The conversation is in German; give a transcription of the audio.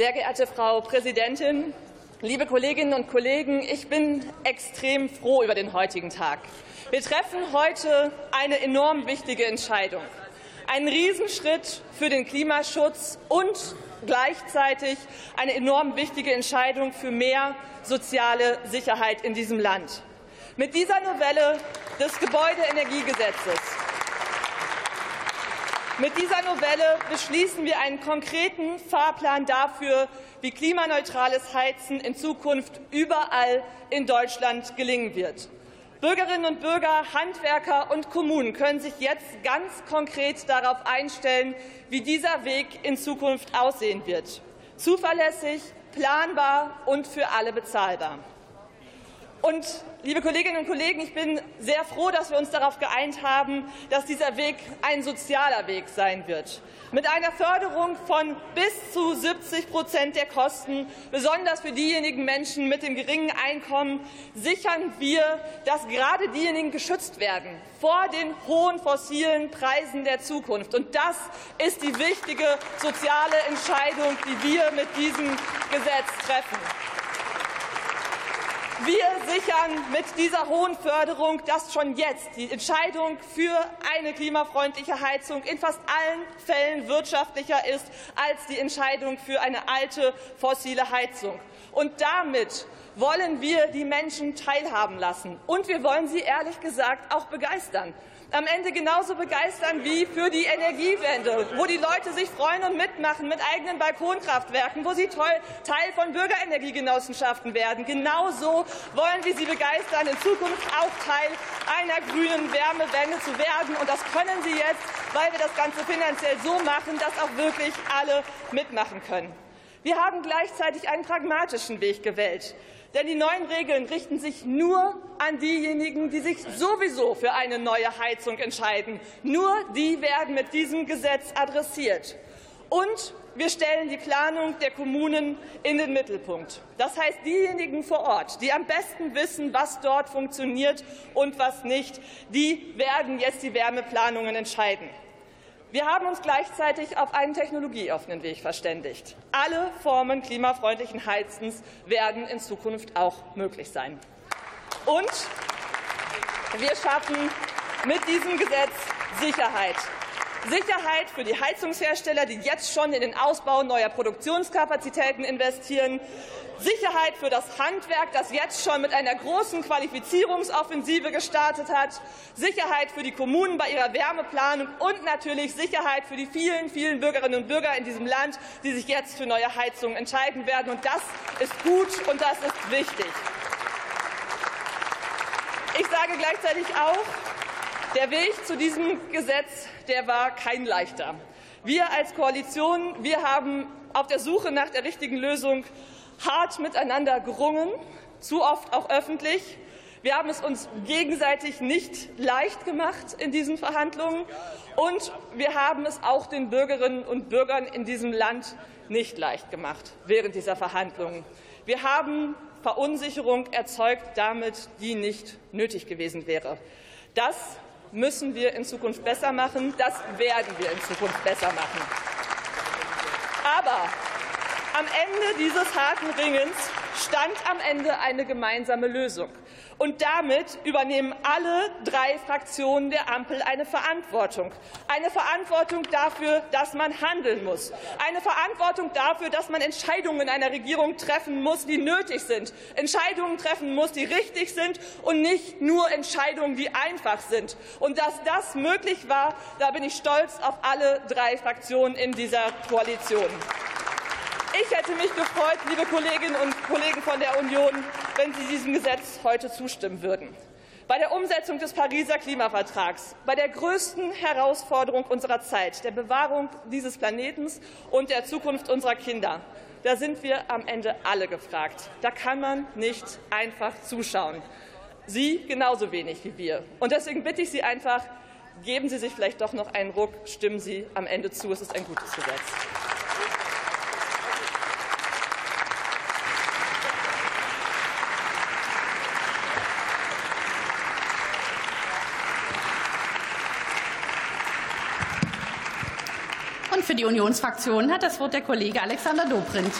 Sehr geehrte Frau Präsidentin, liebe Kolleginnen und Kollegen, ich bin extrem froh über den heutigen Tag. Wir treffen heute eine enorm wichtige Entscheidung. Einen Riesenschritt für den Klimaschutz und gleichzeitig eine enorm wichtige Entscheidung für mehr soziale Sicherheit in diesem Land. Mit dieser Novelle des Gebäudeenergiegesetzes mit dieser Novelle beschließen wir einen konkreten Fahrplan dafür, wie klimaneutrales Heizen in Zukunft überall in Deutschland gelingen wird. Bürgerinnen und Bürger, Handwerker und Kommunen können sich jetzt ganz konkret darauf einstellen, wie dieser Weg in Zukunft aussehen wird. Zuverlässig, planbar und für alle bezahlbar. Und liebe Kolleginnen und Kollegen, ich bin sehr froh, dass wir uns darauf geeint haben, dass dieser Weg ein sozialer Weg sein wird. Mit einer Förderung von bis zu 70 Prozent der Kosten, besonders für diejenigen Menschen mit dem geringen Einkommen, sichern wir, dass gerade diejenigen geschützt werden vor den hohen fossilen Preisen der Zukunft. Und das ist die wichtige soziale Entscheidung, die wir mit diesem Gesetz treffen. Wir sichern mit dieser hohen Förderung, dass schon jetzt die Entscheidung für eine klimafreundliche Heizung in fast allen Fällen wirtschaftlicher ist als die Entscheidung für eine alte fossile Heizung. Und damit wollen wir die Menschen teilhaben lassen. Und wir wollen sie ehrlich gesagt auch begeistern am Ende genauso begeistern wie für die Energiewende, wo die Leute sich freuen und mitmachen mit eigenen Balkonkraftwerken, wo sie Teil von Bürgerenergiegenossenschaften werden. Genauso wollen wir sie begeistern, in Zukunft auch Teil einer grünen Wärmewende zu werden. Und das können sie jetzt, weil wir das Ganze finanziell so machen, dass auch wirklich alle mitmachen können. Wir haben gleichzeitig einen pragmatischen Weg gewählt. Denn die neuen Regeln richten sich nur an diejenigen, die sich sowieso für eine neue Heizung entscheiden. Nur die werden mit diesem Gesetz adressiert. Und wir stellen die Planung der Kommunen in den Mittelpunkt. Das heißt, diejenigen vor Ort, die am besten wissen, was dort funktioniert und was nicht, die werden jetzt die Wärmeplanungen entscheiden. Wir haben uns gleichzeitig auf einen technologieoffenen Weg verständigt. Alle Formen klimafreundlichen Heizens werden in Zukunft auch möglich sein. Und wir schaffen mit diesem Gesetz Sicherheit. Sicherheit für die Heizungshersteller, die jetzt schon in den Ausbau neuer Produktionskapazitäten investieren. Sicherheit für das Handwerk, das jetzt schon mit einer großen Qualifizierungsoffensive gestartet hat, Sicherheit für die Kommunen bei ihrer Wärmeplanung und natürlich Sicherheit für die vielen, vielen Bürgerinnen und Bürger in diesem Land, die sich jetzt für neue Heizungen entscheiden werden. Und das ist gut und das ist wichtig. Ich sage gleichzeitig auch, der Weg zu diesem Gesetz, der war kein leichter. Wir als Koalition, wir haben auf der Suche nach der richtigen Lösung hart miteinander gerungen, zu oft auch öffentlich. Wir haben es uns gegenseitig nicht leicht gemacht in diesen Verhandlungen, und wir haben es auch den Bürgerinnen und Bürgern in diesem Land nicht leicht gemacht während dieser Verhandlungen. Wir haben Verunsicherung erzeugt damit, die nicht nötig gewesen wäre. Das müssen wir in Zukunft besser machen. Das werden wir in Zukunft besser machen. Aber am Ende dieses harten Ringens stand am Ende eine gemeinsame Lösung. Und damit übernehmen alle drei Fraktionen der Ampel eine Verantwortung. Eine Verantwortung dafür, dass man handeln muss. Eine Verantwortung dafür, dass man Entscheidungen in einer Regierung treffen muss, die nötig sind. Entscheidungen treffen muss, die richtig sind und nicht nur Entscheidungen, die einfach sind. Und dass das möglich war, da bin ich stolz auf alle drei Fraktionen in dieser Koalition. Ich hätte mich gefreut, liebe Kolleginnen und Kollegen von der Union, wenn Sie diesem Gesetz heute zustimmen würden. Bei der Umsetzung des Pariser Klimavertrags, bei der größten Herausforderung unserer Zeit, der Bewahrung dieses Planeten und der Zukunft unserer Kinder, da sind wir am Ende alle gefragt. Da kann man nicht einfach zuschauen. Sie genauso wenig wie wir. Und deswegen bitte ich Sie einfach, geben Sie sich vielleicht doch noch einen Ruck, stimmen Sie am Ende zu. Es ist ein gutes Gesetz. Und für die Unionsfraktion hat das Wort der Kollege Alexander Dobrindt.